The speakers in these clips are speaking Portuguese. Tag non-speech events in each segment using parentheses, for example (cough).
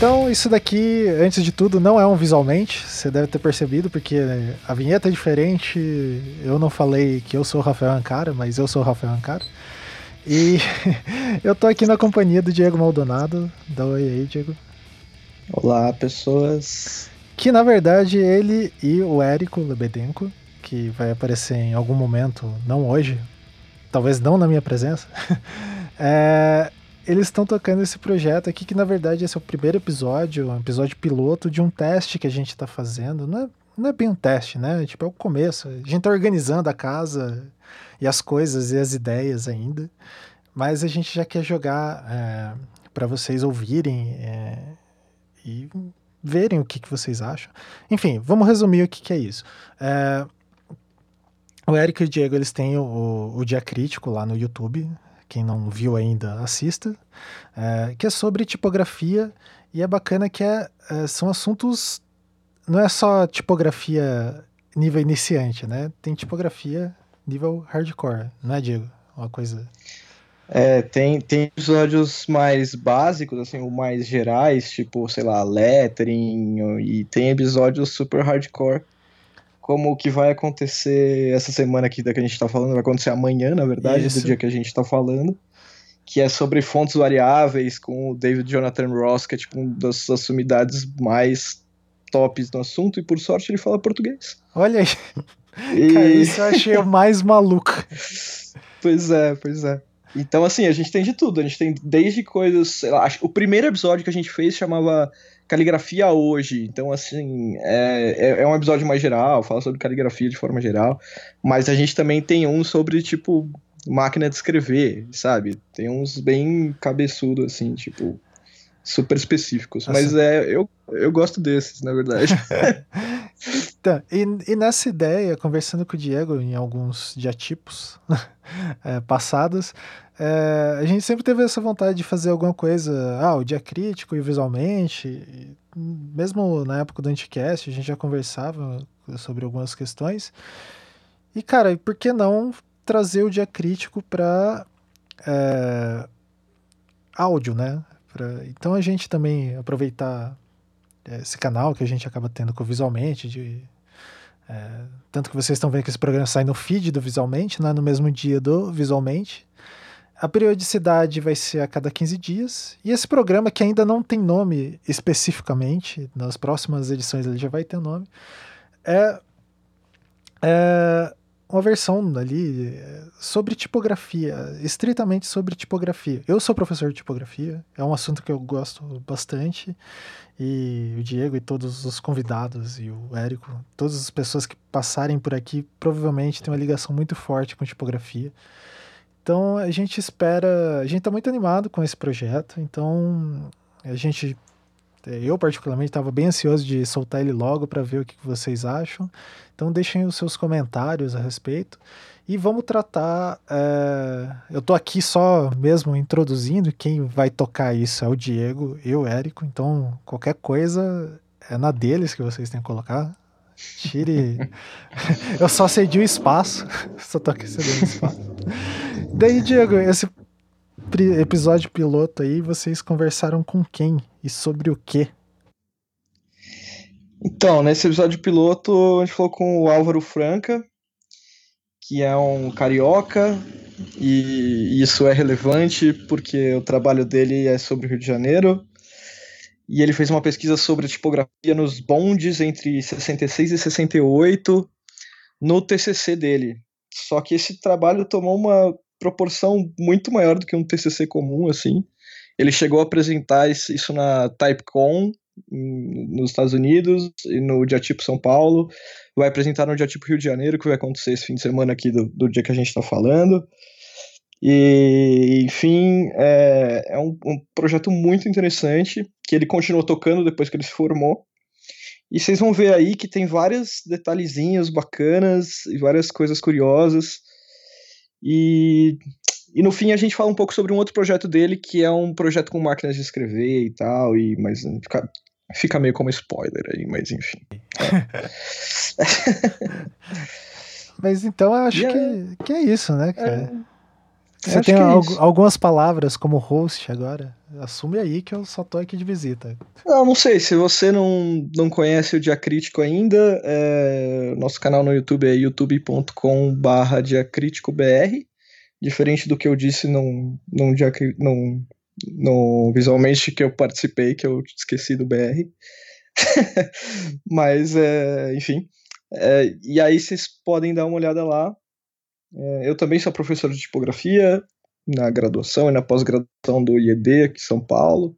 Então, isso daqui, antes de tudo, não é um visualmente, você deve ter percebido, porque a vinheta é diferente. Eu não falei que eu sou o Rafael Ancara, mas eu sou o Rafael Ancara. E (laughs) eu tô aqui na companhia do Diego Maldonado. Dá oi aí, Diego. Olá, pessoas. Que na verdade ele e o Érico Lebedenko, que vai aparecer em algum momento, não hoje, talvez não na minha presença, (laughs) é, eles estão tocando esse projeto aqui, que na verdade esse é o primeiro episódio, um episódio piloto de um teste que a gente está fazendo. Não é, não é bem um teste, né? Tipo, é o começo. A gente está organizando a casa e as coisas e as ideias ainda. Mas a gente já quer jogar é, para vocês ouvirem é, e verem o que, que vocês acham. Enfim, vamos resumir o que, que é isso. É, o Eric e o Diego, eles têm o, o Dia Crítico lá no YouTube quem não viu ainda, assista, é, que é sobre tipografia e é bacana que é, é, são assuntos, não é só tipografia nível iniciante, né? Tem tipografia nível hardcore, não é, Diego? Uma coisa... É, tem, tem episódios mais básicos, assim, ou mais gerais, tipo, sei lá, lettering, e tem episódios super hardcore, como o que vai acontecer essa semana aqui da que a gente tá falando, vai acontecer amanhã, na verdade, Isso. do dia que a gente tá falando, que é sobre fontes variáveis com o David Jonathan Ross, que é tipo uma das, das sumidades mais tops no assunto, e por sorte ele fala português. Olha aí. E... Cara, isso eu achei o mais maluco. (laughs) pois é, pois é. Então, assim, a gente tem de tudo. A gente tem desde coisas, lá, o primeiro episódio que a gente fez chamava caligrafia hoje. Então, assim, é, é, é, um episódio mais geral, fala sobre caligrafia de forma geral. Mas a gente também tem um sobre, tipo, máquina de escrever, sabe? Tem uns bem cabeçudo, assim, tipo, super específicos. Assim. Mas é, eu, eu gosto desses, na verdade. (laughs) então, e, e, nessa ideia, conversando com o Diego em alguns diatipos é, (laughs) passados, é, a gente sempre teve essa vontade de fazer alguma coisa, ah, o dia crítico e visualmente. Mesmo na época do Anticast, a gente já conversava sobre algumas questões. E, cara, por que não trazer o dia crítico para é, áudio, né? Pra, então a gente também aproveitar esse canal que a gente acaba tendo com visualmente, de, é, tanto que vocês estão vendo que esse programa sai no feed do visualmente, né, no mesmo dia do visualmente. A periodicidade vai ser a cada 15 dias. E esse programa, que ainda não tem nome especificamente, nas próximas edições ele já vai ter nome, é, é uma versão ali é, sobre tipografia, estritamente sobre tipografia. Eu sou professor de tipografia, é um assunto que eu gosto bastante. E o Diego e todos os convidados e o Érico, todas as pessoas que passarem por aqui provavelmente têm uma ligação muito forte com tipografia. Então a gente espera, a gente está muito animado com esse projeto, então a gente, eu particularmente estava bem ansioso de soltar ele logo para ver o que vocês acham. Então deixem os seus comentários a respeito e vamos tratar. É, eu estou aqui só mesmo introduzindo, quem vai tocar isso é o Diego e o Érico, então qualquer coisa é na deles que vocês têm que colocar. Tire. (laughs) eu só cedi o espaço, (laughs) só tô aqui cedendo espaço. Daí, Diego, esse episódio piloto aí, vocês conversaram com quem e sobre o quê? Então, nesse episódio piloto, a gente falou com o Álvaro Franca, que é um carioca, e isso é relevante porque o trabalho dele é sobre o Rio de Janeiro. E ele fez uma pesquisa sobre tipografia nos bondes entre 66 e 68 no TCC dele. Só que esse trabalho tomou uma proporção muito maior do que um TCC comum, assim. Ele chegou a apresentar isso na TypeCon nos Estados Unidos e no Diatipo São Paulo. Vai apresentar no Diatipo Rio de Janeiro, que vai acontecer esse fim de semana aqui do, do dia que a gente está falando. E, enfim, é, é um, um, projeto muito interessante que ele continuou tocando depois que ele se formou. E vocês vão ver aí que tem vários detalhezinhos bacanas e várias coisas curiosas. E, e no fim a gente fala um pouco sobre um outro projeto dele, que é um projeto com máquinas de escrever e tal, e, mas fica, fica meio como spoiler aí, mas enfim. (laughs) mas então eu acho que, é, que é isso, né, cara? Você tem é algumas palavras como host agora? Assume aí que eu só tô aqui de visita. Não, não sei. Se você não, não conhece o Diacrítico ainda, é... nosso canal no YouTube é youtube.com/barra diacríticobr. Diferente do que eu disse num, num, num, no visualmente que eu participei, que eu esqueci do BR. (laughs) Mas, é, enfim. É, e aí vocês podem dar uma olhada lá. É, eu também sou professor de tipografia na graduação e na pós-graduação do IED aqui em São Paulo.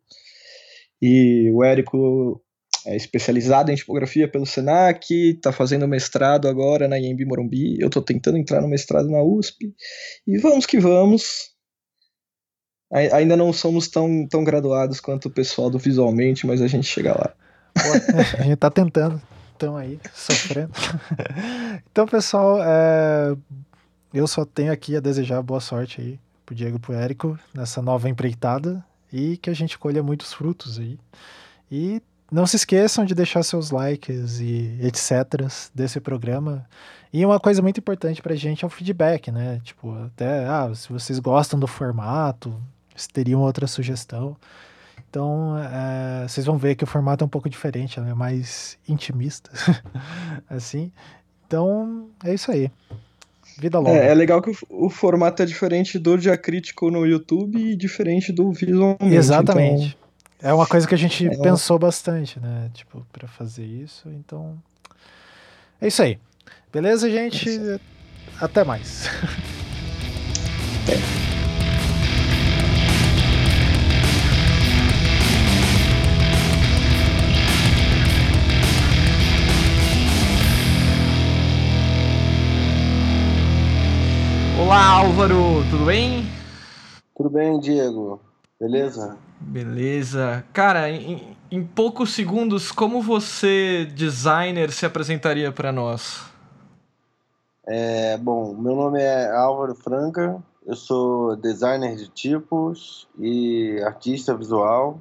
E o Érico é especializado em tipografia pelo Senac, está fazendo mestrado agora na IMB Morumbi. Eu estou tentando entrar no mestrado na USP. E vamos que vamos. Ainda não somos tão, tão graduados quanto o pessoal do Visualmente, mas a gente chega lá. Pô, (laughs) a gente está tentando. Estão aí, sofrendo. (laughs) então, pessoal, é, eu só tenho aqui a desejar boa sorte aí pro Diego e pro Érico nessa nova empreitada e que a gente colha muitos frutos aí. E não se esqueçam de deixar seus likes e etc desse programa. E uma coisa muito importante pra gente é o feedback, né? Tipo, até, ah, se vocês gostam do formato, se teriam outra sugestão. Então, é, vocês vão ver que o formato é um pouco diferente, é mais intimista, (laughs) assim. Então, é isso aí. Vida longa. É, é legal que o, o, formato é diferente do diacrítico no YouTube e diferente do visualmente. Exatamente. Então... É uma coisa que a gente é pensou bastante, né? Tipo, para fazer isso. Então, é isso aí. Beleza, gente? É Até mais. É. Olá, Álvaro, tudo bem? Tudo bem, Diego. Beleza? Beleza. Cara, em, em poucos segundos, como você, designer, se apresentaria para nós? É, bom, meu nome é Álvaro Franca, eu sou designer de tipos e artista visual.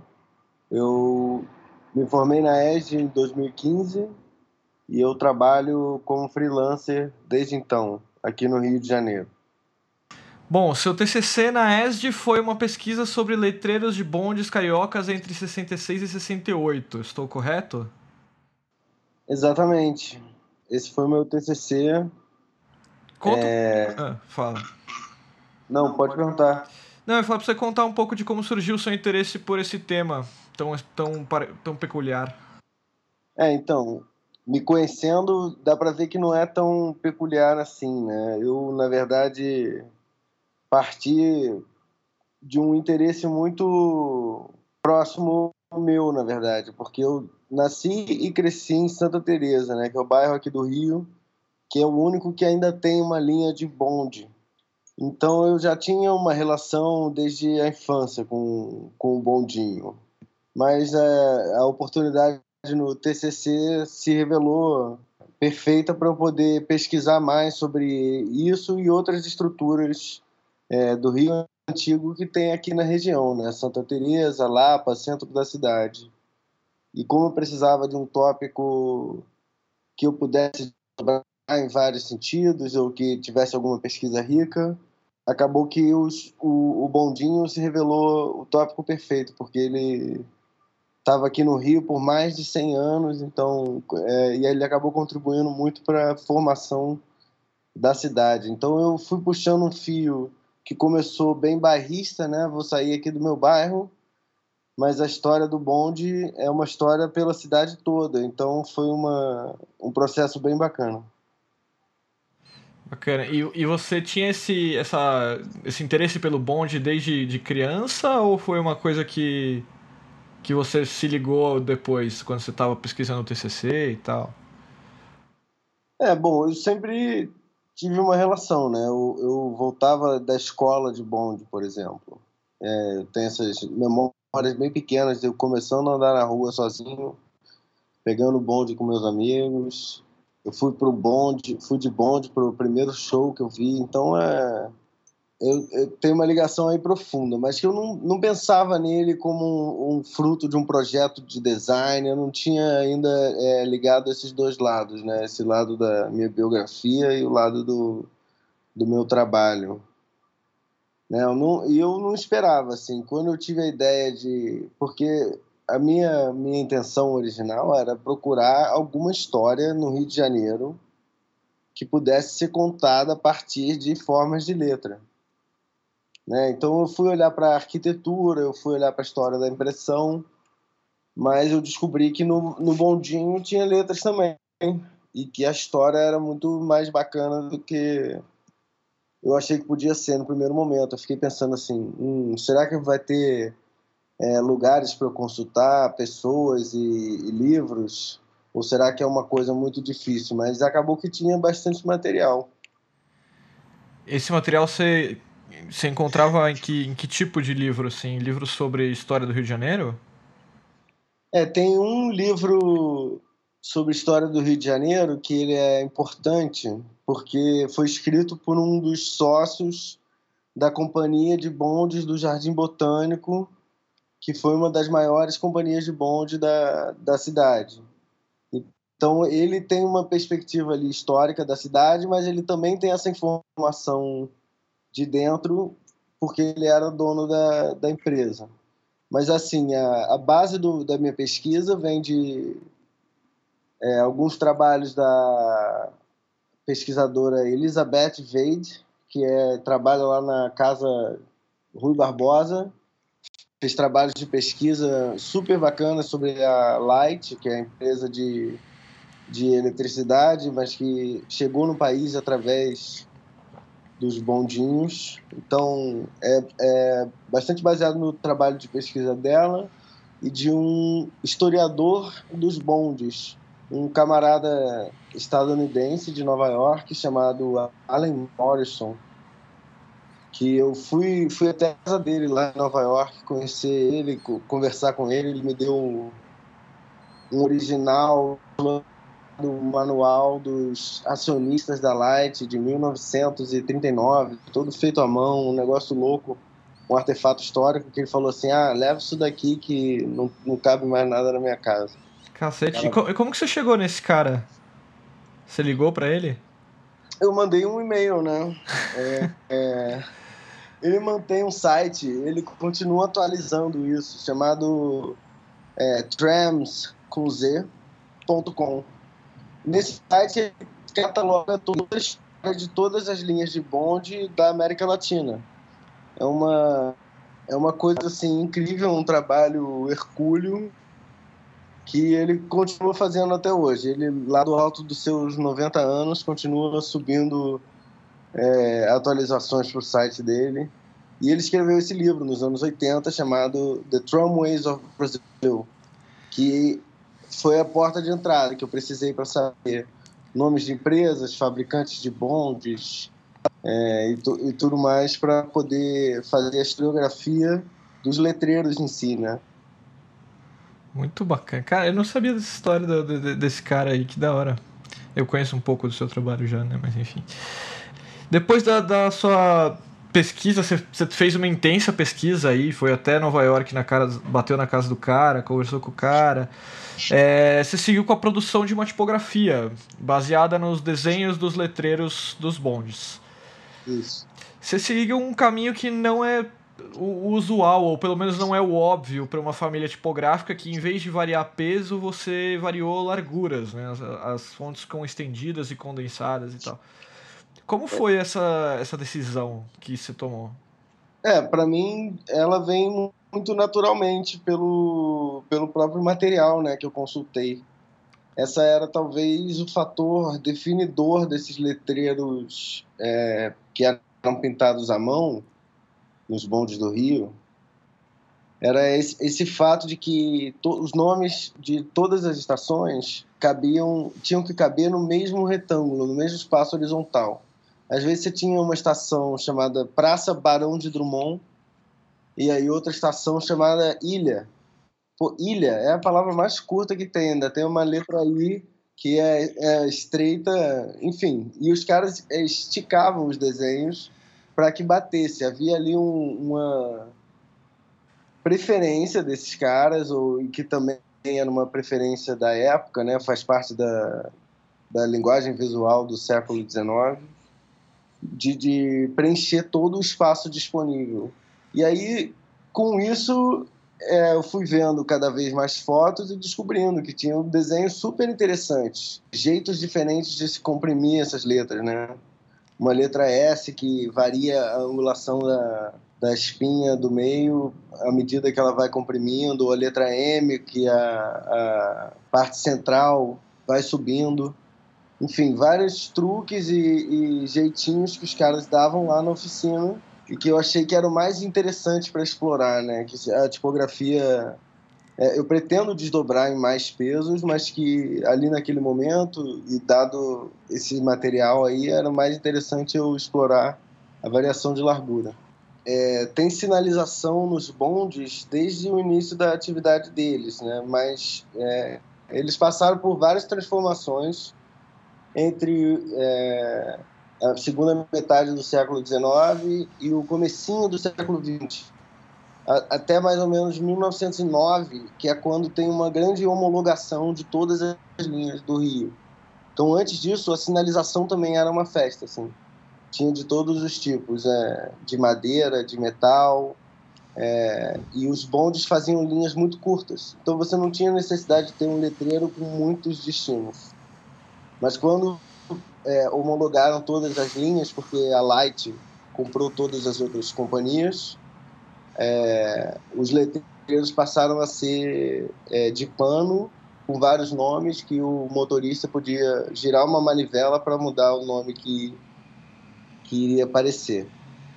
Eu me formei na ESG em 2015 e eu trabalho como freelancer desde então, aqui no Rio de Janeiro. Bom, seu TCC na ESD foi uma pesquisa sobre letreiros de bondes cariocas entre 66 e 68, estou correto? Exatamente. Esse foi o meu TCC. Conta... É... Ah, fala. Não, pode perguntar. Não, eu ia falar para você contar um pouco de como surgiu o seu interesse por esse tema tão, tão, tão peculiar. É, então, me conhecendo, dá para ver que não é tão peculiar assim, né? Eu, na verdade, partir de um interesse muito próximo meu, na verdade, porque eu nasci e cresci em Santa Teresa, né, que é o bairro aqui do Rio, que é o único que ainda tem uma linha de bonde. Então eu já tinha uma relação desde a infância com, com o bondinho. Mas é, a oportunidade no TCC se revelou perfeita para eu poder pesquisar mais sobre isso e outras estruturas é, do Rio Antigo que tem aqui na região, né? Santa Teresa, Lapa, centro da cidade. E como eu precisava de um tópico que eu pudesse trabalhar em vários sentidos ou que tivesse alguma pesquisa rica, acabou que os, o, o bondinho se revelou o tópico perfeito, porque ele estava aqui no Rio por mais de 100 anos, então é, e ele acabou contribuindo muito para a formação da cidade. Então eu fui puxando um fio que começou bem bairrista, né? Vou sair aqui do meu bairro, mas a história do bonde é uma história pela cidade toda. Então foi uma, um processo bem bacana. Bacana. E, e você tinha esse, essa, esse interesse pelo bonde desde de criança ou foi uma coisa que, que você se ligou depois, quando você estava pesquisando o TCC e tal? É, bom, eu sempre tive uma relação, né? Eu, eu voltava da escola de bonde, por exemplo. É, eu tenho essas memórias bem pequenas de eu começando a andar na rua sozinho, pegando bonde com meus amigos. Eu fui pro bonde, fui de bonde pro primeiro show que eu vi, então é eu, eu, tenho uma ligação aí profunda, mas que eu não, não pensava nele como um, um, fruto de um projeto de design, eu não tinha ainda é, ligado esses dois lados, né? Esse lado da minha biografia e o lado do, do meu trabalho. Né? Eu não, e eu não esperava, assim, quando eu tive a ideia de... Porque a minha, minha intenção original era procurar alguma história no Rio de Janeiro que pudesse ser contada a partir de formas de letra. Né? Então eu fui olhar para a arquitetura, eu fui olhar para a história da impressão, mas eu descobri que no, no bondinho tinha letras também e que a história era muito mais bacana do que eu achei que podia ser no primeiro momento. Eu fiquei pensando assim, hum, será que vai ter é, lugares para eu consultar, pessoas e, e, livros? Ou será que é uma coisa muito difícil? Mas acabou que tinha bastante material. Esse material você, você encontrava em que, em que tipo de livro? Assim, livros sobre história do Rio de Janeiro? É, tem um livro sobre história do Rio de Janeiro que ele é importante porque foi escrito por um dos sócios da companhia de bondes do Jardim Botânico, que foi uma das maiores companhias de bonde da, da cidade. Então ele tem uma perspectiva ali histórica da cidade, mas ele também tem essa informação de dentro, porque ele era dono da, da empresa. Mas, assim, a, a base do, da minha pesquisa vem de é, alguns trabalhos da pesquisadora Elizabeth Veid, que é, trabalha lá na Casa Rui Barbosa, fez trabalhos de pesquisa super bacanas sobre a Light, que é a empresa de, de eletricidade, mas que chegou no país através dos bondinhos. Então, é, é bastante baseado no trabalho de pesquisa dela e de um historiador dos bondes, um camarada estadunidense de Nova York chamado Allen Morrison, que eu fui, fui até a casa dele lá em Nova York, conhecer ele, conversar com ele, ele me deu um, um original do manual dos acionistas da Light de 1939, todo feito à mão, um negócio louco, um artefato histórico que ele falou assim: ah, leva isso daqui que não, não cabe mais nada na minha casa. Cacete, e como que você chegou nesse cara? Você ligou para ele? Eu mandei um e-mail, né? é, é, ele mantém um site, ele continua atualizando isso, chamado é, trams.com. Nesse site ele cataloga toda a história de todas as linhas de bonde da América Latina. É uma, é uma coisa assim incrível, um trabalho hercúleo que ele continua fazendo até hoje. Ele, lá do alto dos seus 90 anos, continua subindo é, atualizações para o site dele. E ele escreveu esse livro nos anos 80 chamado The Tramways of Brazil, que foi a porta de entrada que eu precisei para saber nomes de empresas, fabricantes de bondes é, e, tu, e, tudo mais para poder fazer a historiografia dos letreiros em si, né? Muito bacana. Cara, eu não sabia dessa história do, do, desse cara aí, que da hora. Eu conheço um pouco do seu trabalho já, né? Mas enfim. Depois da, da sua pesquisa, você, fez uma intensa pesquisa aí, foi até Nova York, na cara, bateu na casa do cara, conversou com o cara. É, você seguiu com a produção de uma tipografia, baseada nos desenhos dos letreiros dos bondes. Isso. Você seguiu um caminho que não é o usual, ou pelo menos não é o óbvio para uma família tipográfica que em vez de variar peso, você variou larguras, né? As, as fontes ficam estendidas e condensadas e tal. Como foi essa, essa decisão que você tomou? É, para mim ela vem muito naturalmente pelo, pelo próprio material né, que eu consultei. Essa era talvez o fator definidor desses letreiros é, que eram pintados à mão nos bondes do Rio. Era esse, esse fato de que os nomes de todas as estações cabiam, tinham que caber no mesmo retângulo, no mesmo espaço horizontal. Às vezes você tinha uma estação chamada Praça Barão de Drummond e aí outra estação chamada Ilha. Pô, ilha é a palavra mais curta que tem, ainda tem uma letra I que é, é estreita, enfim. E os caras esticavam os desenhos para que batesse. Havia ali um, uma preferência desses caras, ou que também era uma preferência da época, né? faz parte da, da linguagem visual do século XIX de, de preencher todo o espaço disponível. E aí, com isso, é, eu fui vendo cada vez mais fotos e descobrindo que tinham desenhos super interessantes, jeitos diferentes de se comprimir essas letras, né? Uma letra S que varia a angulação da, da espinha do meio à medida que ela vai comprimindo, ou a letra M que a, a parte central vai subindo. Enfim, vários truques e, e jeitinhos que os caras davam lá na oficina e que eu achei que era o mais interessante para explorar, né? Que a tipografia é, eu pretendo desdobrar em mais pesos, mas que ali naquele momento e dado esse material aí era mais interessante eu explorar a variação de largura. É, tem sinalização nos bondes desde o início da atividade deles, né? Mas é, eles passaram por várias transformações entre é, a segunda metade do século XIX e o comecinho do século XX, até mais ou menos 1909, que é quando tem uma grande homologação de todas as linhas do Rio. Então, antes disso, a sinalização também era uma festa, assim. Tinha de todos os tipos, é, de madeira, de metal, é, e os bondes faziam linhas muito curtas. Então, você não tinha necessidade de ter um letreiro com muitos destinos. Mas quando é, homologaram todas as linhas, porque a Light comprou todas as outras companhias. É, os letreiros passaram a ser é, de pano, com vários nomes, que o motorista podia girar uma manivela para mudar o nome que, que iria aparecer.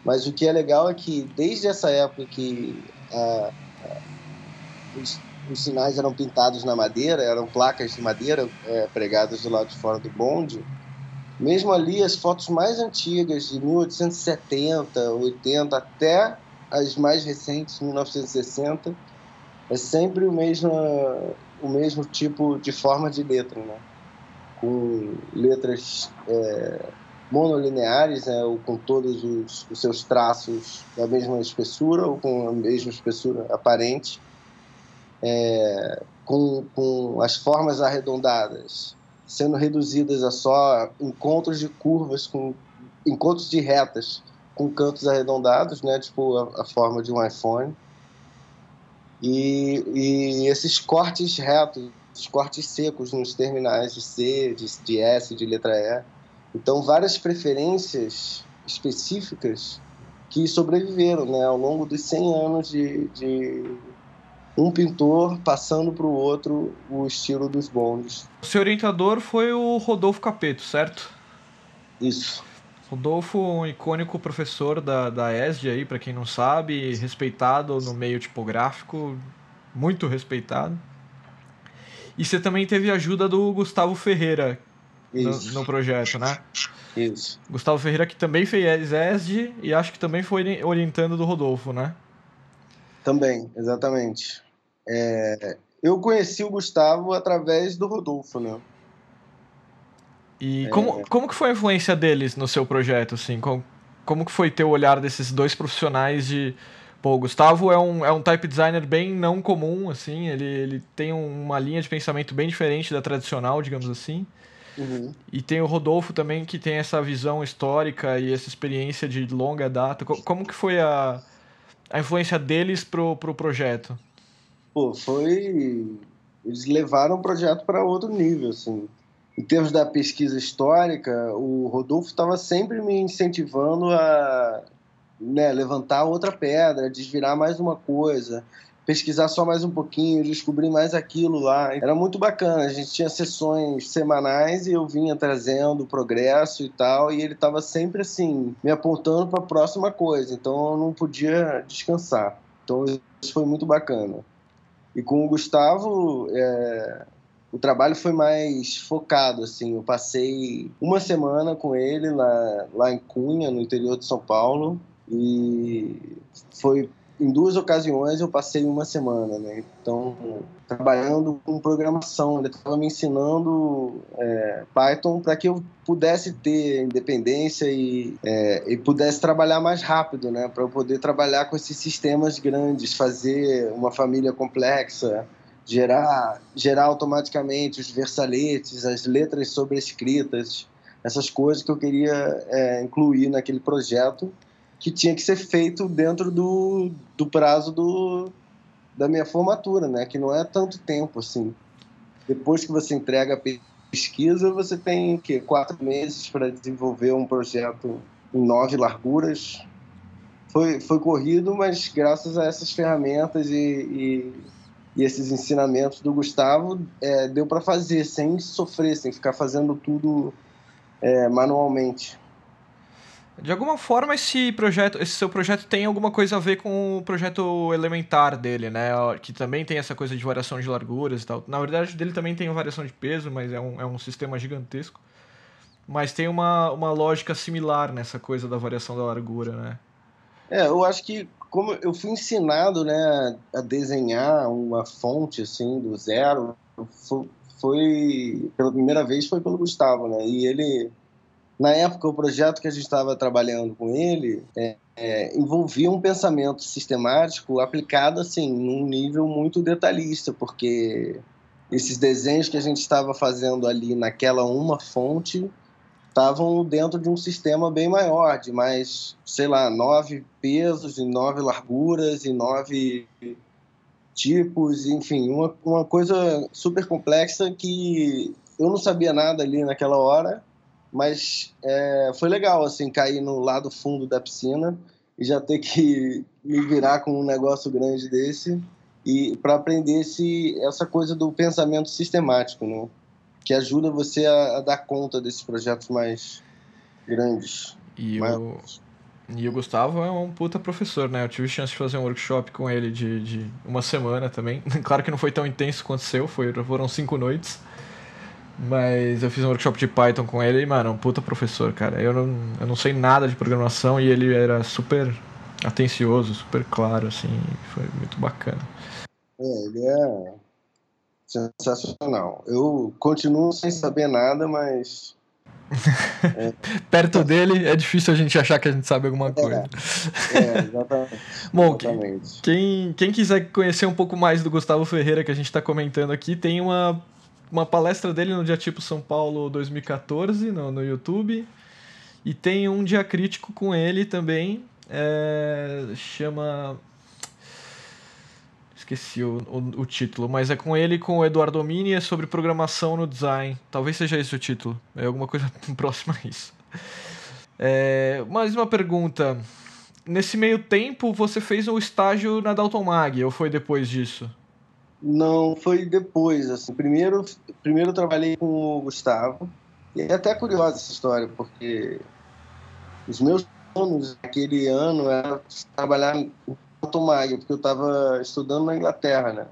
Mas o que é legal é que, desde essa época que a, a, os, sinais eram pintados na madeira, eram placas de madeira é, pregadas do lado de fora do bonde, mesmo ali, as fotos mais antigas, de 1870, 80, até as mais recentes, 1960, é sempre o mesmo, o mesmo tipo de forma de letra, né? com letras é, monolineares, né? ou com todos os, os, seus traços da mesma espessura, ou com a mesma espessura aparente, é, com, com as formas arredondadas sendo reduzidas a só encontros de curvas com encontros de retas com cantos arredondados, né, tipo a, a forma de um iPhone. E, e, esses cortes retos, esses cortes secos nos terminais de C, de, de S, de letra E. Então, várias preferências específicas que sobreviveram né, ao longo dos 100 anos de, de um pintor passando para o outro o estilo dos bondes. O seu orientador foi o Rodolfo Capeto, certo? Isso. Rodolfo, um icônico professor da, da ESD aí, para quem não sabe, respeitado no meio tipográfico, muito respeitado. E você também teve ajuda do Gustavo Ferreira no, no, projeto, né? Isso. Gustavo Ferreira que também fez ESD e acho que também foi orientando do Rodolfo, né? Também, exatamente. É, eu conheci o Gustavo através do Rodolfo, né? E como, é... como que foi a influência deles no seu projeto, assim? Como, como que foi ter o olhar desses dois profissionais de... Pô, o Gustavo é um, é um type designer bem não comum, assim, ele, ele tem uma linha de pensamento bem diferente da tradicional, digamos assim. Uhum. E tem o Rodolfo também, que tem essa visão histórica e essa experiência de longa data. Como que foi a, a influência deles pro, pro projeto? pô, foi. Eles levaram o projeto para outro nível, assim. Em termos da pesquisa histórica, o Rodolfo estava sempre me incentivando a né, levantar outra pedra, desvirar mais uma coisa, pesquisar só mais um pouquinho, descobrir mais aquilo lá. Era muito bacana. A gente tinha sessões semanais e eu vinha trazendo progresso e tal, e ele estava sempre assim, me apontando para a próxima coisa. Então eu não podia descansar. Então isso foi muito bacana. E com o Gustavo, é, o trabalho foi mais focado, assim. Eu passei uma semana com ele lá, lá em Cunha, no interior de São Paulo, e foi em duas ocasiões eu passei uma semana, né? Então, trabalhando com programação, ele estava me ensinando é, Python para que eu pudesse ter independência e, é, e pudesse trabalhar mais rápido, né? Para eu poder trabalhar com esses sistemas grandes, fazer uma família complexa, gerar, gerar automaticamente os versaletes, as letras sobrescritas, essas coisas que eu queria é, incluir naquele projeto que tinha que ser feito dentro do, do prazo do, da minha formatura, né? Que não é tanto tempo assim. Depois que você entrega a pesquisa, você tem que quatro meses para desenvolver um projeto em nove larguras. Foi, foi corrido, mas graças a essas ferramentas e, e, e esses ensinamentos do Gustavo, é, deu para fazer sem sofrer, sem ficar fazendo tudo é, manualmente. De alguma forma esse projeto, esse seu projeto tem alguma coisa a ver com o projeto elementar dele, né? Que também tem essa coisa de variação de larguras e tal. Na verdade, dele também tem variação de peso, mas é um, é um sistema gigantesco. Mas tem uma, uma lógica similar nessa coisa da variação da largura, né? É, eu acho que como eu fui ensinado, né, a desenhar uma fonte assim do zero, foi, foi pela primeira vez foi pelo Gustavo, né? E ele na época, o projeto que a gente estava trabalhando com ele é, é, envolvia um pensamento sistemático aplicado assim num nível muito detalhista, porque esses desenhos que a gente estava fazendo ali naquela uma fonte estavam dentro de um sistema bem maior, de mais, sei lá, nove pesos e nove larguras e nove tipos, enfim, uma, uma coisa super complexa que eu não sabia nada ali naquela hora mas é, foi legal, assim, cair no lado fundo da piscina e já ter que (laughs) me virar com um negócio grande desse e para aprender esse, essa coisa do pensamento sistemático, né? Que ajuda você a, a dar conta desses projetos mais grandes. E o, e o Gustavo é um puta professor, né? Eu tive chance de fazer um workshop com ele de, de uma semana também. (laughs) Claro que não foi tão intenso quanto o seu, foi, foram cinco noites. Mas eu fiz um workshop de Python com ele e, mano, um puta professor, cara. Eu não, eu não sei nada de programação e ele era super atencioso, super claro, assim. Foi muito bacana. É, ele é sensacional. Eu continuo sem saber nada, mas. é. (laughs) Perto dele é difícil a gente achar que a gente sabe alguma coisa. É, é exatamente. (laughs) Bom, exatamente. Quem, quem quiser conhecer um pouco mais do Gustavo Ferreira que a gente está comentando aqui, tem uma uma palestra dele no Dia Tipo São Paulo 2014 no, no YouTube. E tem um dia crítico com ele também. É, chama. Esqueci o, o, o, título, mas é com ele com o Eduardo Mini é sobre programação no design. Talvez seja esse o título. É alguma coisa (laughs) próxima a isso. É, mais uma pergunta. Nesse meio tempo, você fez um estágio na Dalton Mag, ou foi depois disso? Não, foi depois. Assim, primeiro, primeiro trabalhei com o Gustavo. E é até curiosa essa história, porque os meus planos naquele ano era trabalhar em Automag, porque eu estava estudando na Inglaterra, né?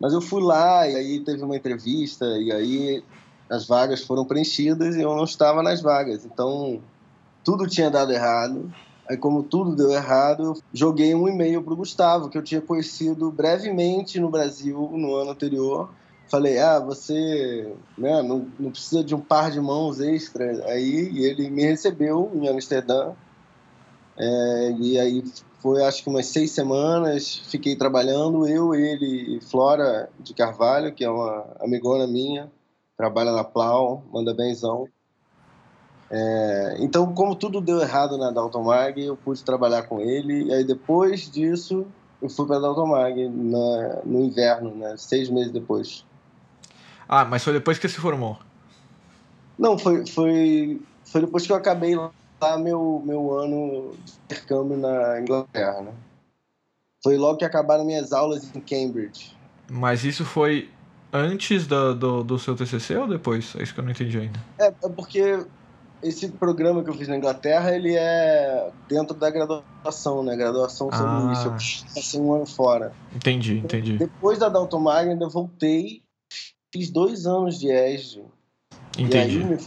Mas eu fui lá e aí teve uma entrevista e aí as vagas foram preenchidas e eu não estava nas vagas. Então, tudo tinha dado errado. Aí, como tudo deu errado, eu joguei um e-mail para o Gustavo, que eu tinha conhecido brevemente no Brasil no ano anterior. Falei, ah, você né, não, não precisa de um par de mãos extra. Aí ele me recebeu em Amsterdã. É, e aí foi acho que umas seis semanas, fiquei trabalhando, eu, ele e Flora de Carvalho, que é uma amigona minha, trabalha na Plau, manda benzão. É, então, como tudo deu errado na Dalton Mag, eu pude trabalhar com ele. E aí, depois disso, eu fui para a Dalton Mag na, no inverno, né, seis meses depois. Ah, mas foi depois que você se formou? Não, foi, foi, foi depois que eu acabei lá meu, meu ano de intercâmbio na Inglaterra. Né? Foi logo que acabaram minhas aulas em Cambridge. Mas isso foi antes do, do, do seu TCC ou depois? É isso que eu não entendi ainda. É, é porque esse programa que eu fiz na Inglaterra, ele é dentro da graduação, né? Graduação sobre ah. isso. Eu passei um ano fora. Entendi, entendi. Depois da Dalton Magna, ainda voltei, fiz dois anos de ESG. Entendi. E aí me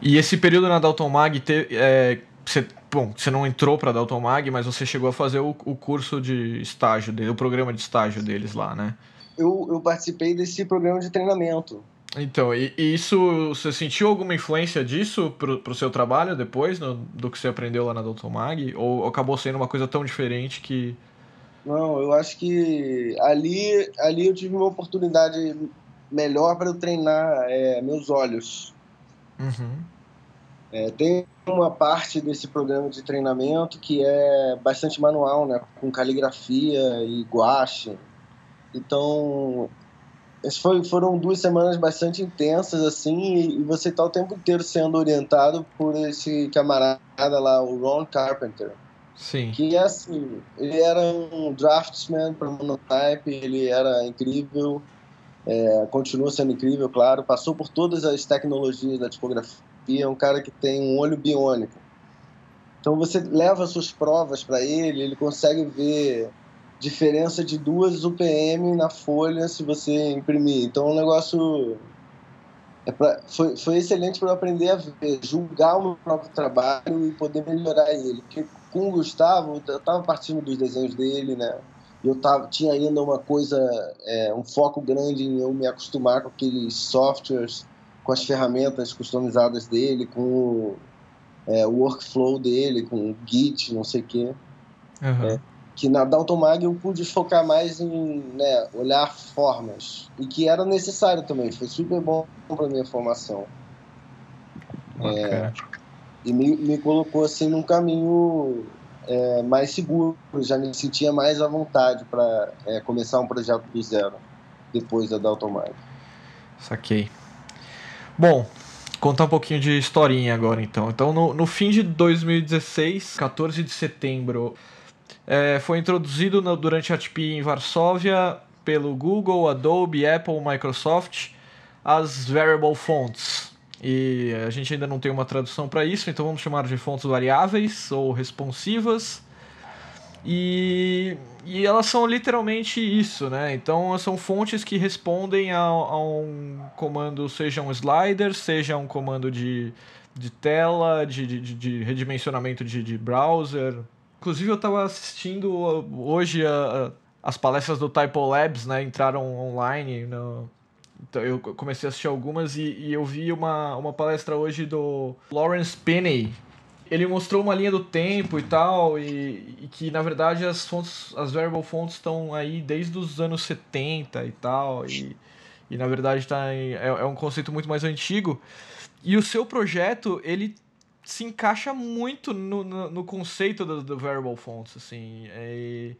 E esse período na Dalton Mag, te, é, você, bom, você não entrou para Dalton Mag, mas você chegou a fazer o, o curso de estágio dele, o programa de estágio deles lá, né? Eu, eu participei desse programa de treinamento. Então, e, e, isso, você sentiu alguma influência disso pro, pro seu trabalho depois, no, do que você aprendeu lá na Doutor Mag? Ou acabou sendo uma coisa tão diferente que... Não, eu acho que ali, ali eu tive uma oportunidade melhor para eu treinar é, meus olhos. Uhum. É, tem uma parte desse programa de treinamento que é bastante manual, né? Com caligrafia e guache. Então, foi, foram duas semanas bastante intensas, assim, e, você está o tempo inteiro sendo orientado por esse camarada lá, o Ron Carpenter. Sim. Que é assim, ele era um draftsman para Monotype, ele era incrível, é, continua sendo incrível, claro, passou por todas as tecnologias da tipografia, é um cara que tem um olho biônico. Então você leva suas provas para ele, ele consegue ver diferença de duas UPM na folha se você imprimir. Então o negócio é pra, foi, foi excelente para eu aprender a ver, julgar o meu próprio trabalho e poder melhorar ele. Porque com o Gustavo, eu estava partindo dos desenhos dele, né? Eu tava, tinha ainda uma coisa, é, um foco grande em eu me acostumar com aqueles softwares, com as ferramentas customizadas dele, com o, é, o workflow dele, com o Git, não sei o quê. Uhum. É, que na Dalton Mag eu pude focar mais em né, olhar formas. E que era necessário também foi super bom para minha formação. É, e me, me, colocou assim num caminho é, mais seguro já me sentia mais à vontade para é, começar um projeto do zero depois da Dalton Mag saquei. Bom contar um pouquinho de historinha agora então. Então no, no fim de 2016 14 de setembro é, foi introduzido no, durante a TPI em Varsóvia pelo Google, Adobe, Apple, Microsoft as variable fonts. E a gente ainda não tem uma tradução para isso, então vamos chamar de fontes variáveis ou responsivas. E, e elas são literalmente isso, né? Então são fontes que respondem a, a um comando, seja um slider, seja um comando de, de tela, de, de, de redimensionamento de, de browser, Inclusive, eu estava assistindo uh, hoje a, a, as palestras do Typo Labs, né? Entraram online. No... Então, eu comecei a assistir algumas e, e, eu vi uma, uma palestra hoje do Lawrence Pinney. Ele mostrou uma linha do tempo e tal, e, e que na verdade as fontes, as variable fonts estão aí desde os anos 70 e tal, e, e na verdade tá em, é, é um conceito muito mais antigo. E o seu projeto, ele se encaixa muito no, no, no conceito do, do, variable fonts, assim. É,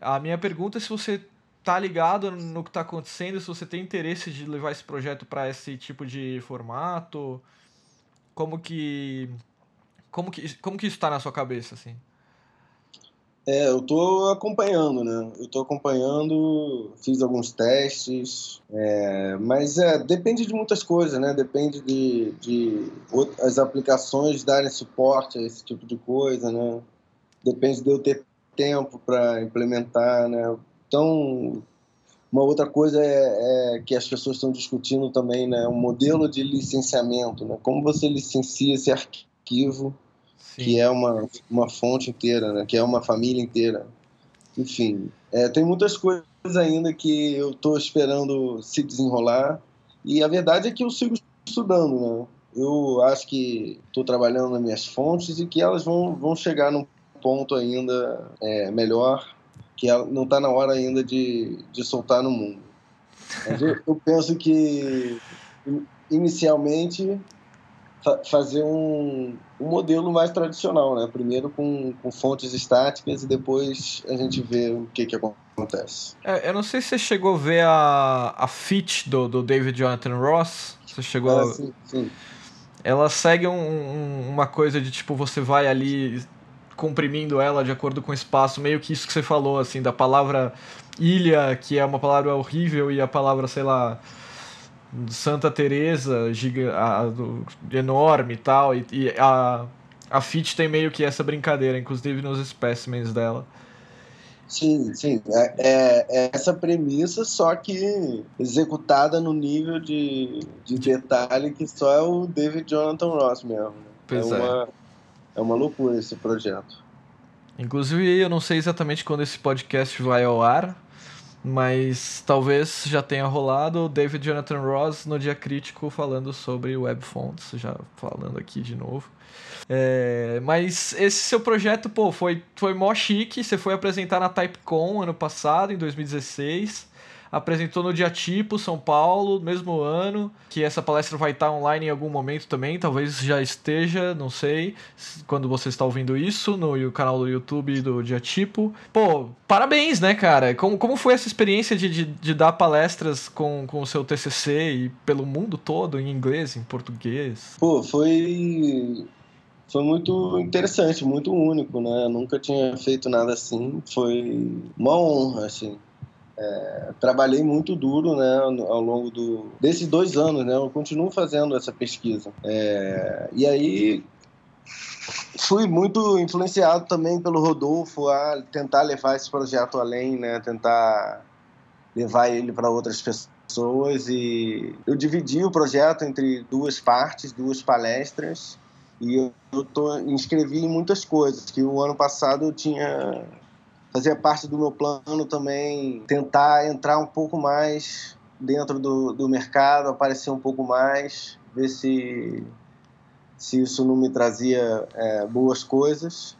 a minha pergunta é se você tá ligado no que está acontecendo, se você tem interesse de levar esse projeto para esse tipo de formato, como que como que como que isso está na sua cabeça, assim? É, eu estou acompanhando, né? Eu estou acompanhando, fiz alguns testes, é, mas é, depende de muitas coisas, né? Depende de, de as aplicações darem suporte a esse tipo de coisa, né? Depende de eu ter tempo para implementar, né? Então, uma outra coisa é, é que as pessoas estão discutindo também, né? O modelo de licenciamento, né? Como você licencia esse arquivo Sim. que é uma, uma fonte inteira, né? que é uma família inteira. Enfim, é, tem muitas coisas ainda que eu estou esperando se desenrolar e a verdade é que eu sigo estudando, né? Eu acho que estou trabalhando nas minhas fontes e que elas vão, vão chegar num ponto ainda é, melhor, que não está na hora ainda de, de soltar no mundo. Mas eu, eu penso que inicialmente fazer um, um modelo mais tradicional, né? Primeiro com, com fontes estáticas e depois a gente vê o que, que acontece. É, eu não sei se você chegou a ver a, a Fit do, do David Jonathan Ross. Você chegou ah, a... sim, sim. Ela segue um, um, uma coisa de tipo, você vai ali comprimindo ela de acordo com o espaço, meio que isso que você falou, assim, da palavra ilha, que é uma palavra horrível, e a palavra, sei lá, Santa Teresa giga, a, do, enorme e tal, e, e, a, a FIT tem meio que essa brincadeira, inclusive nos specimens dela. Sim, sim. É, é, é essa premissa, só que executada no nível de, de detalhe que só é o David Jonathan Ross mesmo. Né? É, é. Uma, é uma loucura esse projeto. Inclusive, eu não sei exatamente quando esse podcast vai ao ar, mas talvez já tenha rolado o David Jonathan Ross no Dia Crítico falando sobre web fonts, já falando aqui de novo. É, mas esse seu projeto, pô, foi, foi mó chique. Você foi apresentar na TypeCon ano passado, em 2016. Apresentou no Dia Tipo, São Paulo, mesmo ano, que essa palestra vai estar online em algum momento também, talvez já esteja, não sei, quando você está ouvindo isso, no canal do YouTube do Dia Tipo. Pô, parabéns, né, cara? Como, como foi essa experiência de, de, de dar palestras com, com o seu TCC e pelo mundo todo, em inglês, em português? Pô, foi foi muito interessante, muito único, né? Eu nunca tinha feito nada assim, foi uma honra, assim. Trabalhei muito duro, né, ao longo do, desses dois anos, né? Eu continuo fazendo essa pesquisa. É, e aí fui muito influenciado também pelo Rodolfo a tentar levar esse projeto além, né? Tentar levar ele para outras pessoas e eu dividi o projeto entre duas partes, duas palestras e eu, eu tô, inscrevi em muitas coisas, que o ano passado eu tinha... Fazia parte do meu plano também tentar entrar um pouco mais dentro do, do mercado, aparecer um pouco mais, ver se, se isso não me trazia é, boas coisas.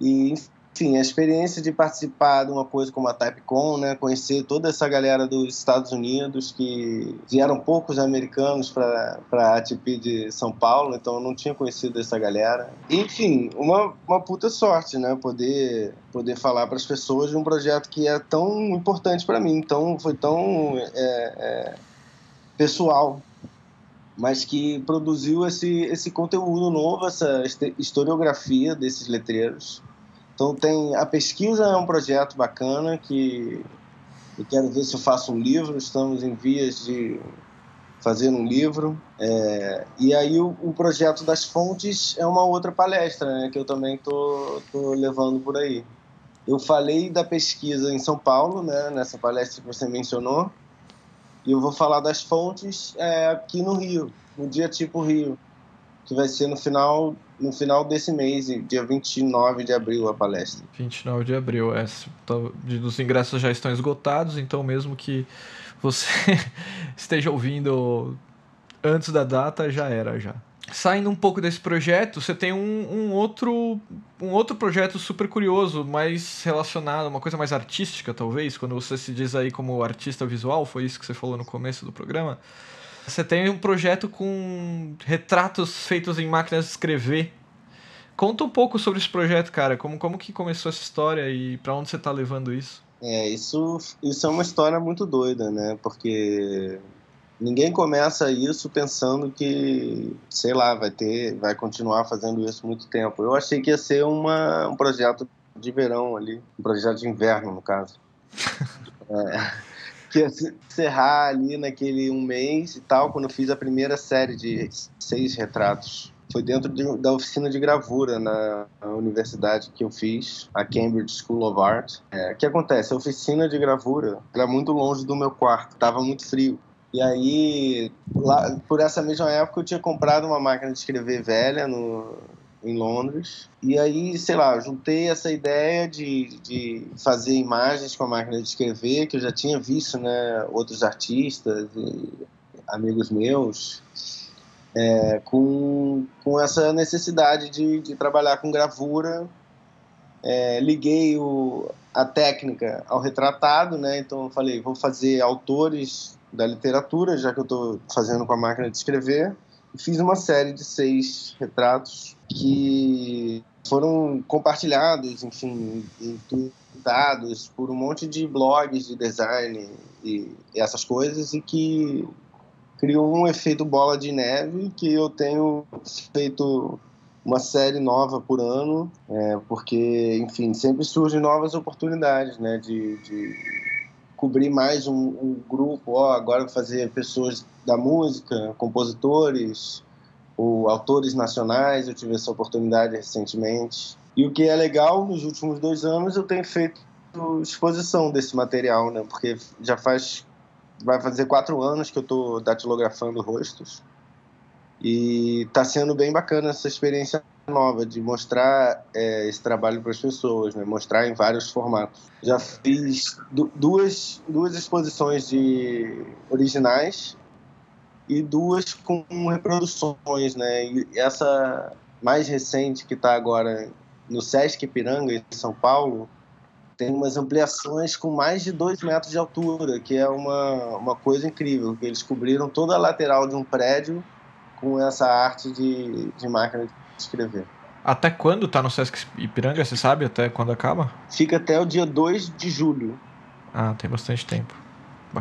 E, enfim, a experiência de participar de uma coisa como a TypeCon, né, conhecer toda essa galera dos Estados Unidos, que vieram poucos americanos para a ATP de São Paulo, então eu não tinha conhecido essa galera. Enfim, uma, uma puta sorte, né, poder, poder falar para as pessoas de um projeto que é tão importante para mim, então foi tão é, é, pessoal mas que produziu esse, esse conteúdo novo, essa historiografia desses letreiros, então tem a pesquisa é um projeto bacana que eu quero ver se eu faço um livro. Estamos em vias de fazer um livro. É, e aí o, o, projeto das fontes é uma outra palestra né, que eu também tô, tô levando por aí. Eu falei da pesquisa em São Paulo, né, nessa palestra que você mencionou, e eu vou falar das fontes é, aqui no Rio, no dia tipo Rio que vai ser no final, no final desse mês, dia 29 de abril, a palestra. 29 de abril, é. Os ingressos já estão esgotados, então mesmo que você (laughs) esteja ouvindo antes da data, já era já. Saindo um pouco desse projeto, você tem um, um, outro, um outro projeto super curioso, mais relacionado, uma coisa mais artística, talvez, quando você se diz aí como artista visual, foi isso que você falou no começo do programa. Você tem um projeto com retratos feitos em máquinas de escrever. Conta um pouco sobre esse projeto, cara. Como, como que começou essa história e para onde você está levando isso? É, isso, isso é uma história muito doida, né? Porque ninguém começa isso pensando que, sei lá, vai ter, vai continuar fazendo isso muito tempo. Eu achei que ia ser uma, um projeto de verão ali, um projeto de inverno, no caso. (laughs) é que ia encerrar ali naquele um mês e tal, quando eu fiz a primeira série de seis retratos. Foi dentro de, da oficina de gravura na, na, universidade que eu fiz, a Cambridge School of Art. É, o que acontece? A oficina de gravura era muito longe do meu quarto, estava muito frio. E aí, lá, por essa mesma época, eu tinha comprado uma máquina de escrever velha no, em Londres. E aí, sei lá, juntei essa ideia de, de fazer imagens com a máquina de escrever, que eu já tinha visto, né, outros artistas e amigos meus, é, com, com essa necessidade de, de trabalhar com gravura. É, liguei o, a técnica ao retratado, né, então eu falei, vou fazer autores da literatura, já que eu estou fazendo com a máquina de escrever. E fiz uma série de seis retratos que foram compartilhados, enfim, e dados por um monte de blogs de design e essas coisas e que criou um efeito bola de neve que eu tenho feito uma série nova por ano, é, porque, enfim, sempre surgem novas oportunidades, né, de, de cobrir mais um, um grupo, ó, agora fazer pessoas da música, compositores, ou autores nacionais, eu tive essa oportunidade recentemente. E o que é legal, nos últimos dois anos eu tenho feito exposição desse material, né? Porque já faz, vai fazer quatro anos que eu estou datilografando rostos e está sendo bem bacana essa experiência nova de mostrar é, esse trabalho para as pessoas, né? Mostrar em vários formatos. Já fiz duas duas exposições de originais e duas com reproduções, né? E essa mais recente que está agora no Sesc Ipiranga, em São Paulo, tem umas ampliações com mais de 2 metros de altura, que é uma, uma coisa incrível, que eles cobriram toda a lateral de um prédio com essa arte de, de máquina de escrever. Até quando tá no Sesc Ipiranga, você sabe? Até quando acaba? Fica até o dia 2 de julho. Ah, tem bastante tempo.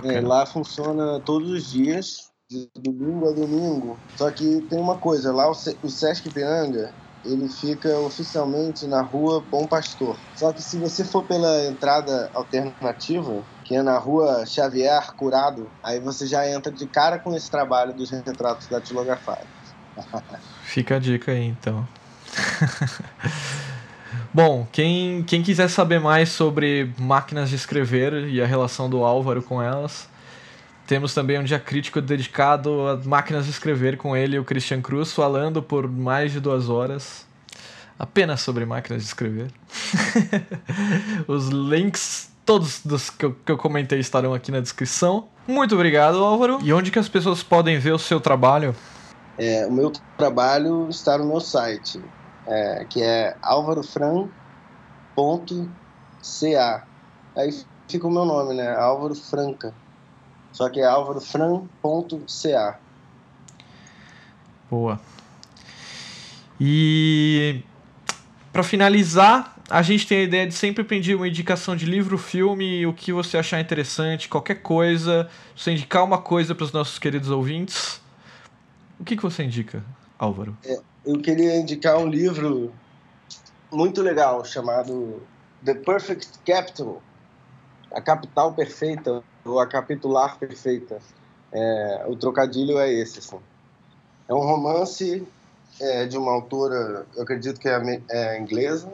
É, lá funciona todos os dias, de domingo a domingo. Só que tem uma coisa, lá o, o Sesc Ipiranga, ele fica oficialmente na rua Bom Pastor. Só que se você for pela entrada alternativa, que é na rua Xavier Curado, aí você já entra de cara com esse trabalho dos retratos datilografados. (laughs) Fica a dica aí, então. (laughs) Bom, quem, quem quiser saber mais sobre máquinas de escrever e a relação do Álvaro com elas, temos também um dia crítico dedicado a máquinas de escrever com ele e o Christian Cruz, falando por mais de duas horas apenas sobre máquinas de escrever. (laughs) Os links, todos dos que eu, que eu comentei, estarão aqui na descrição. Muito obrigado, Álvaro. E onde que as pessoas podem ver o seu trabalho? É, o meu trabalho está no meu site, é, que é alvarofran.ca. Aí fica o meu nome, né? Álvaro Franca. Só que é álvarofran.ca. Boa. E para finalizar, a gente tem a ideia de sempre pedir uma indicação de livro, filme, o que você achar interessante, qualquer coisa. Você indicar uma coisa para os nossos queridos ouvintes. O que, que você indica, Álvaro? É, eu queria indicar um livro muito legal chamado The Perfect Capital A Capital Perfeita ou A Capitular Perfeita. É, o trocadilho é esse. Assim. É um romance é, de uma autora, eu acredito que é, é inglesa,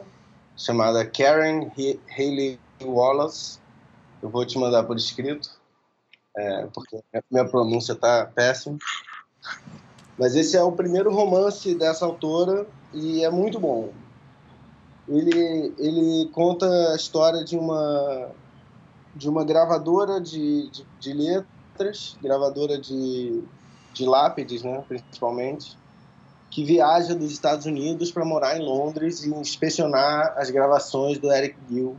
chamada Karen Haley Wallace. Eu vou te mandar por escrito, é, porque minha pronúncia está péssima. Mas esse é o primeiro romance dessa autora e é muito bom. Ele, ele conta a história de uma, de uma gravadora de, de, de letras, gravadora de, de lápides, né, principalmente, que viaja dos Estados Unidos para morar em Londres e inspecionar as gravações do Eric Gill.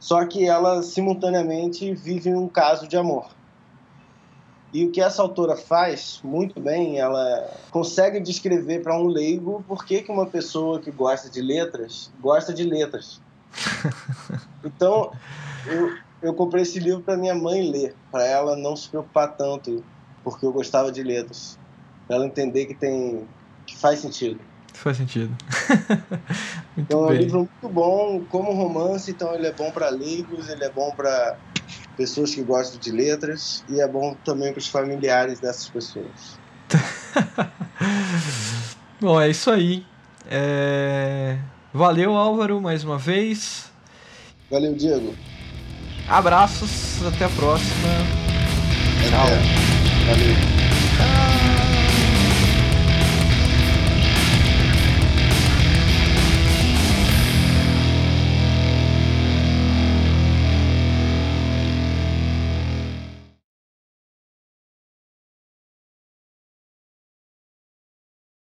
Só que ela simultaneamente vive um caso de amor. E o que essa autora faz muito bem, ela consegue descrever para um leigo por que, que uma pessoa que gosta de letras gosta de letras. (laughs) Então, eu, eu comprei esse livro para minha mãe ler, para ela não se preocupar tanto, porque eu gostava de letras para ela entender que tem que faz sentido. Faz sentido. (laughs) então bem. é um livro muito bom, como romance, então ele é bom para leigos, ele é bom para pessoas que gostam de letras e é bom também para os familiares dessas pessoas. (laughs) bom, é isso aí. É... Valeu, Álvaro, mais uma vez. Valeu, Diego. Abraços, até a próxima. Tchau. Valeu.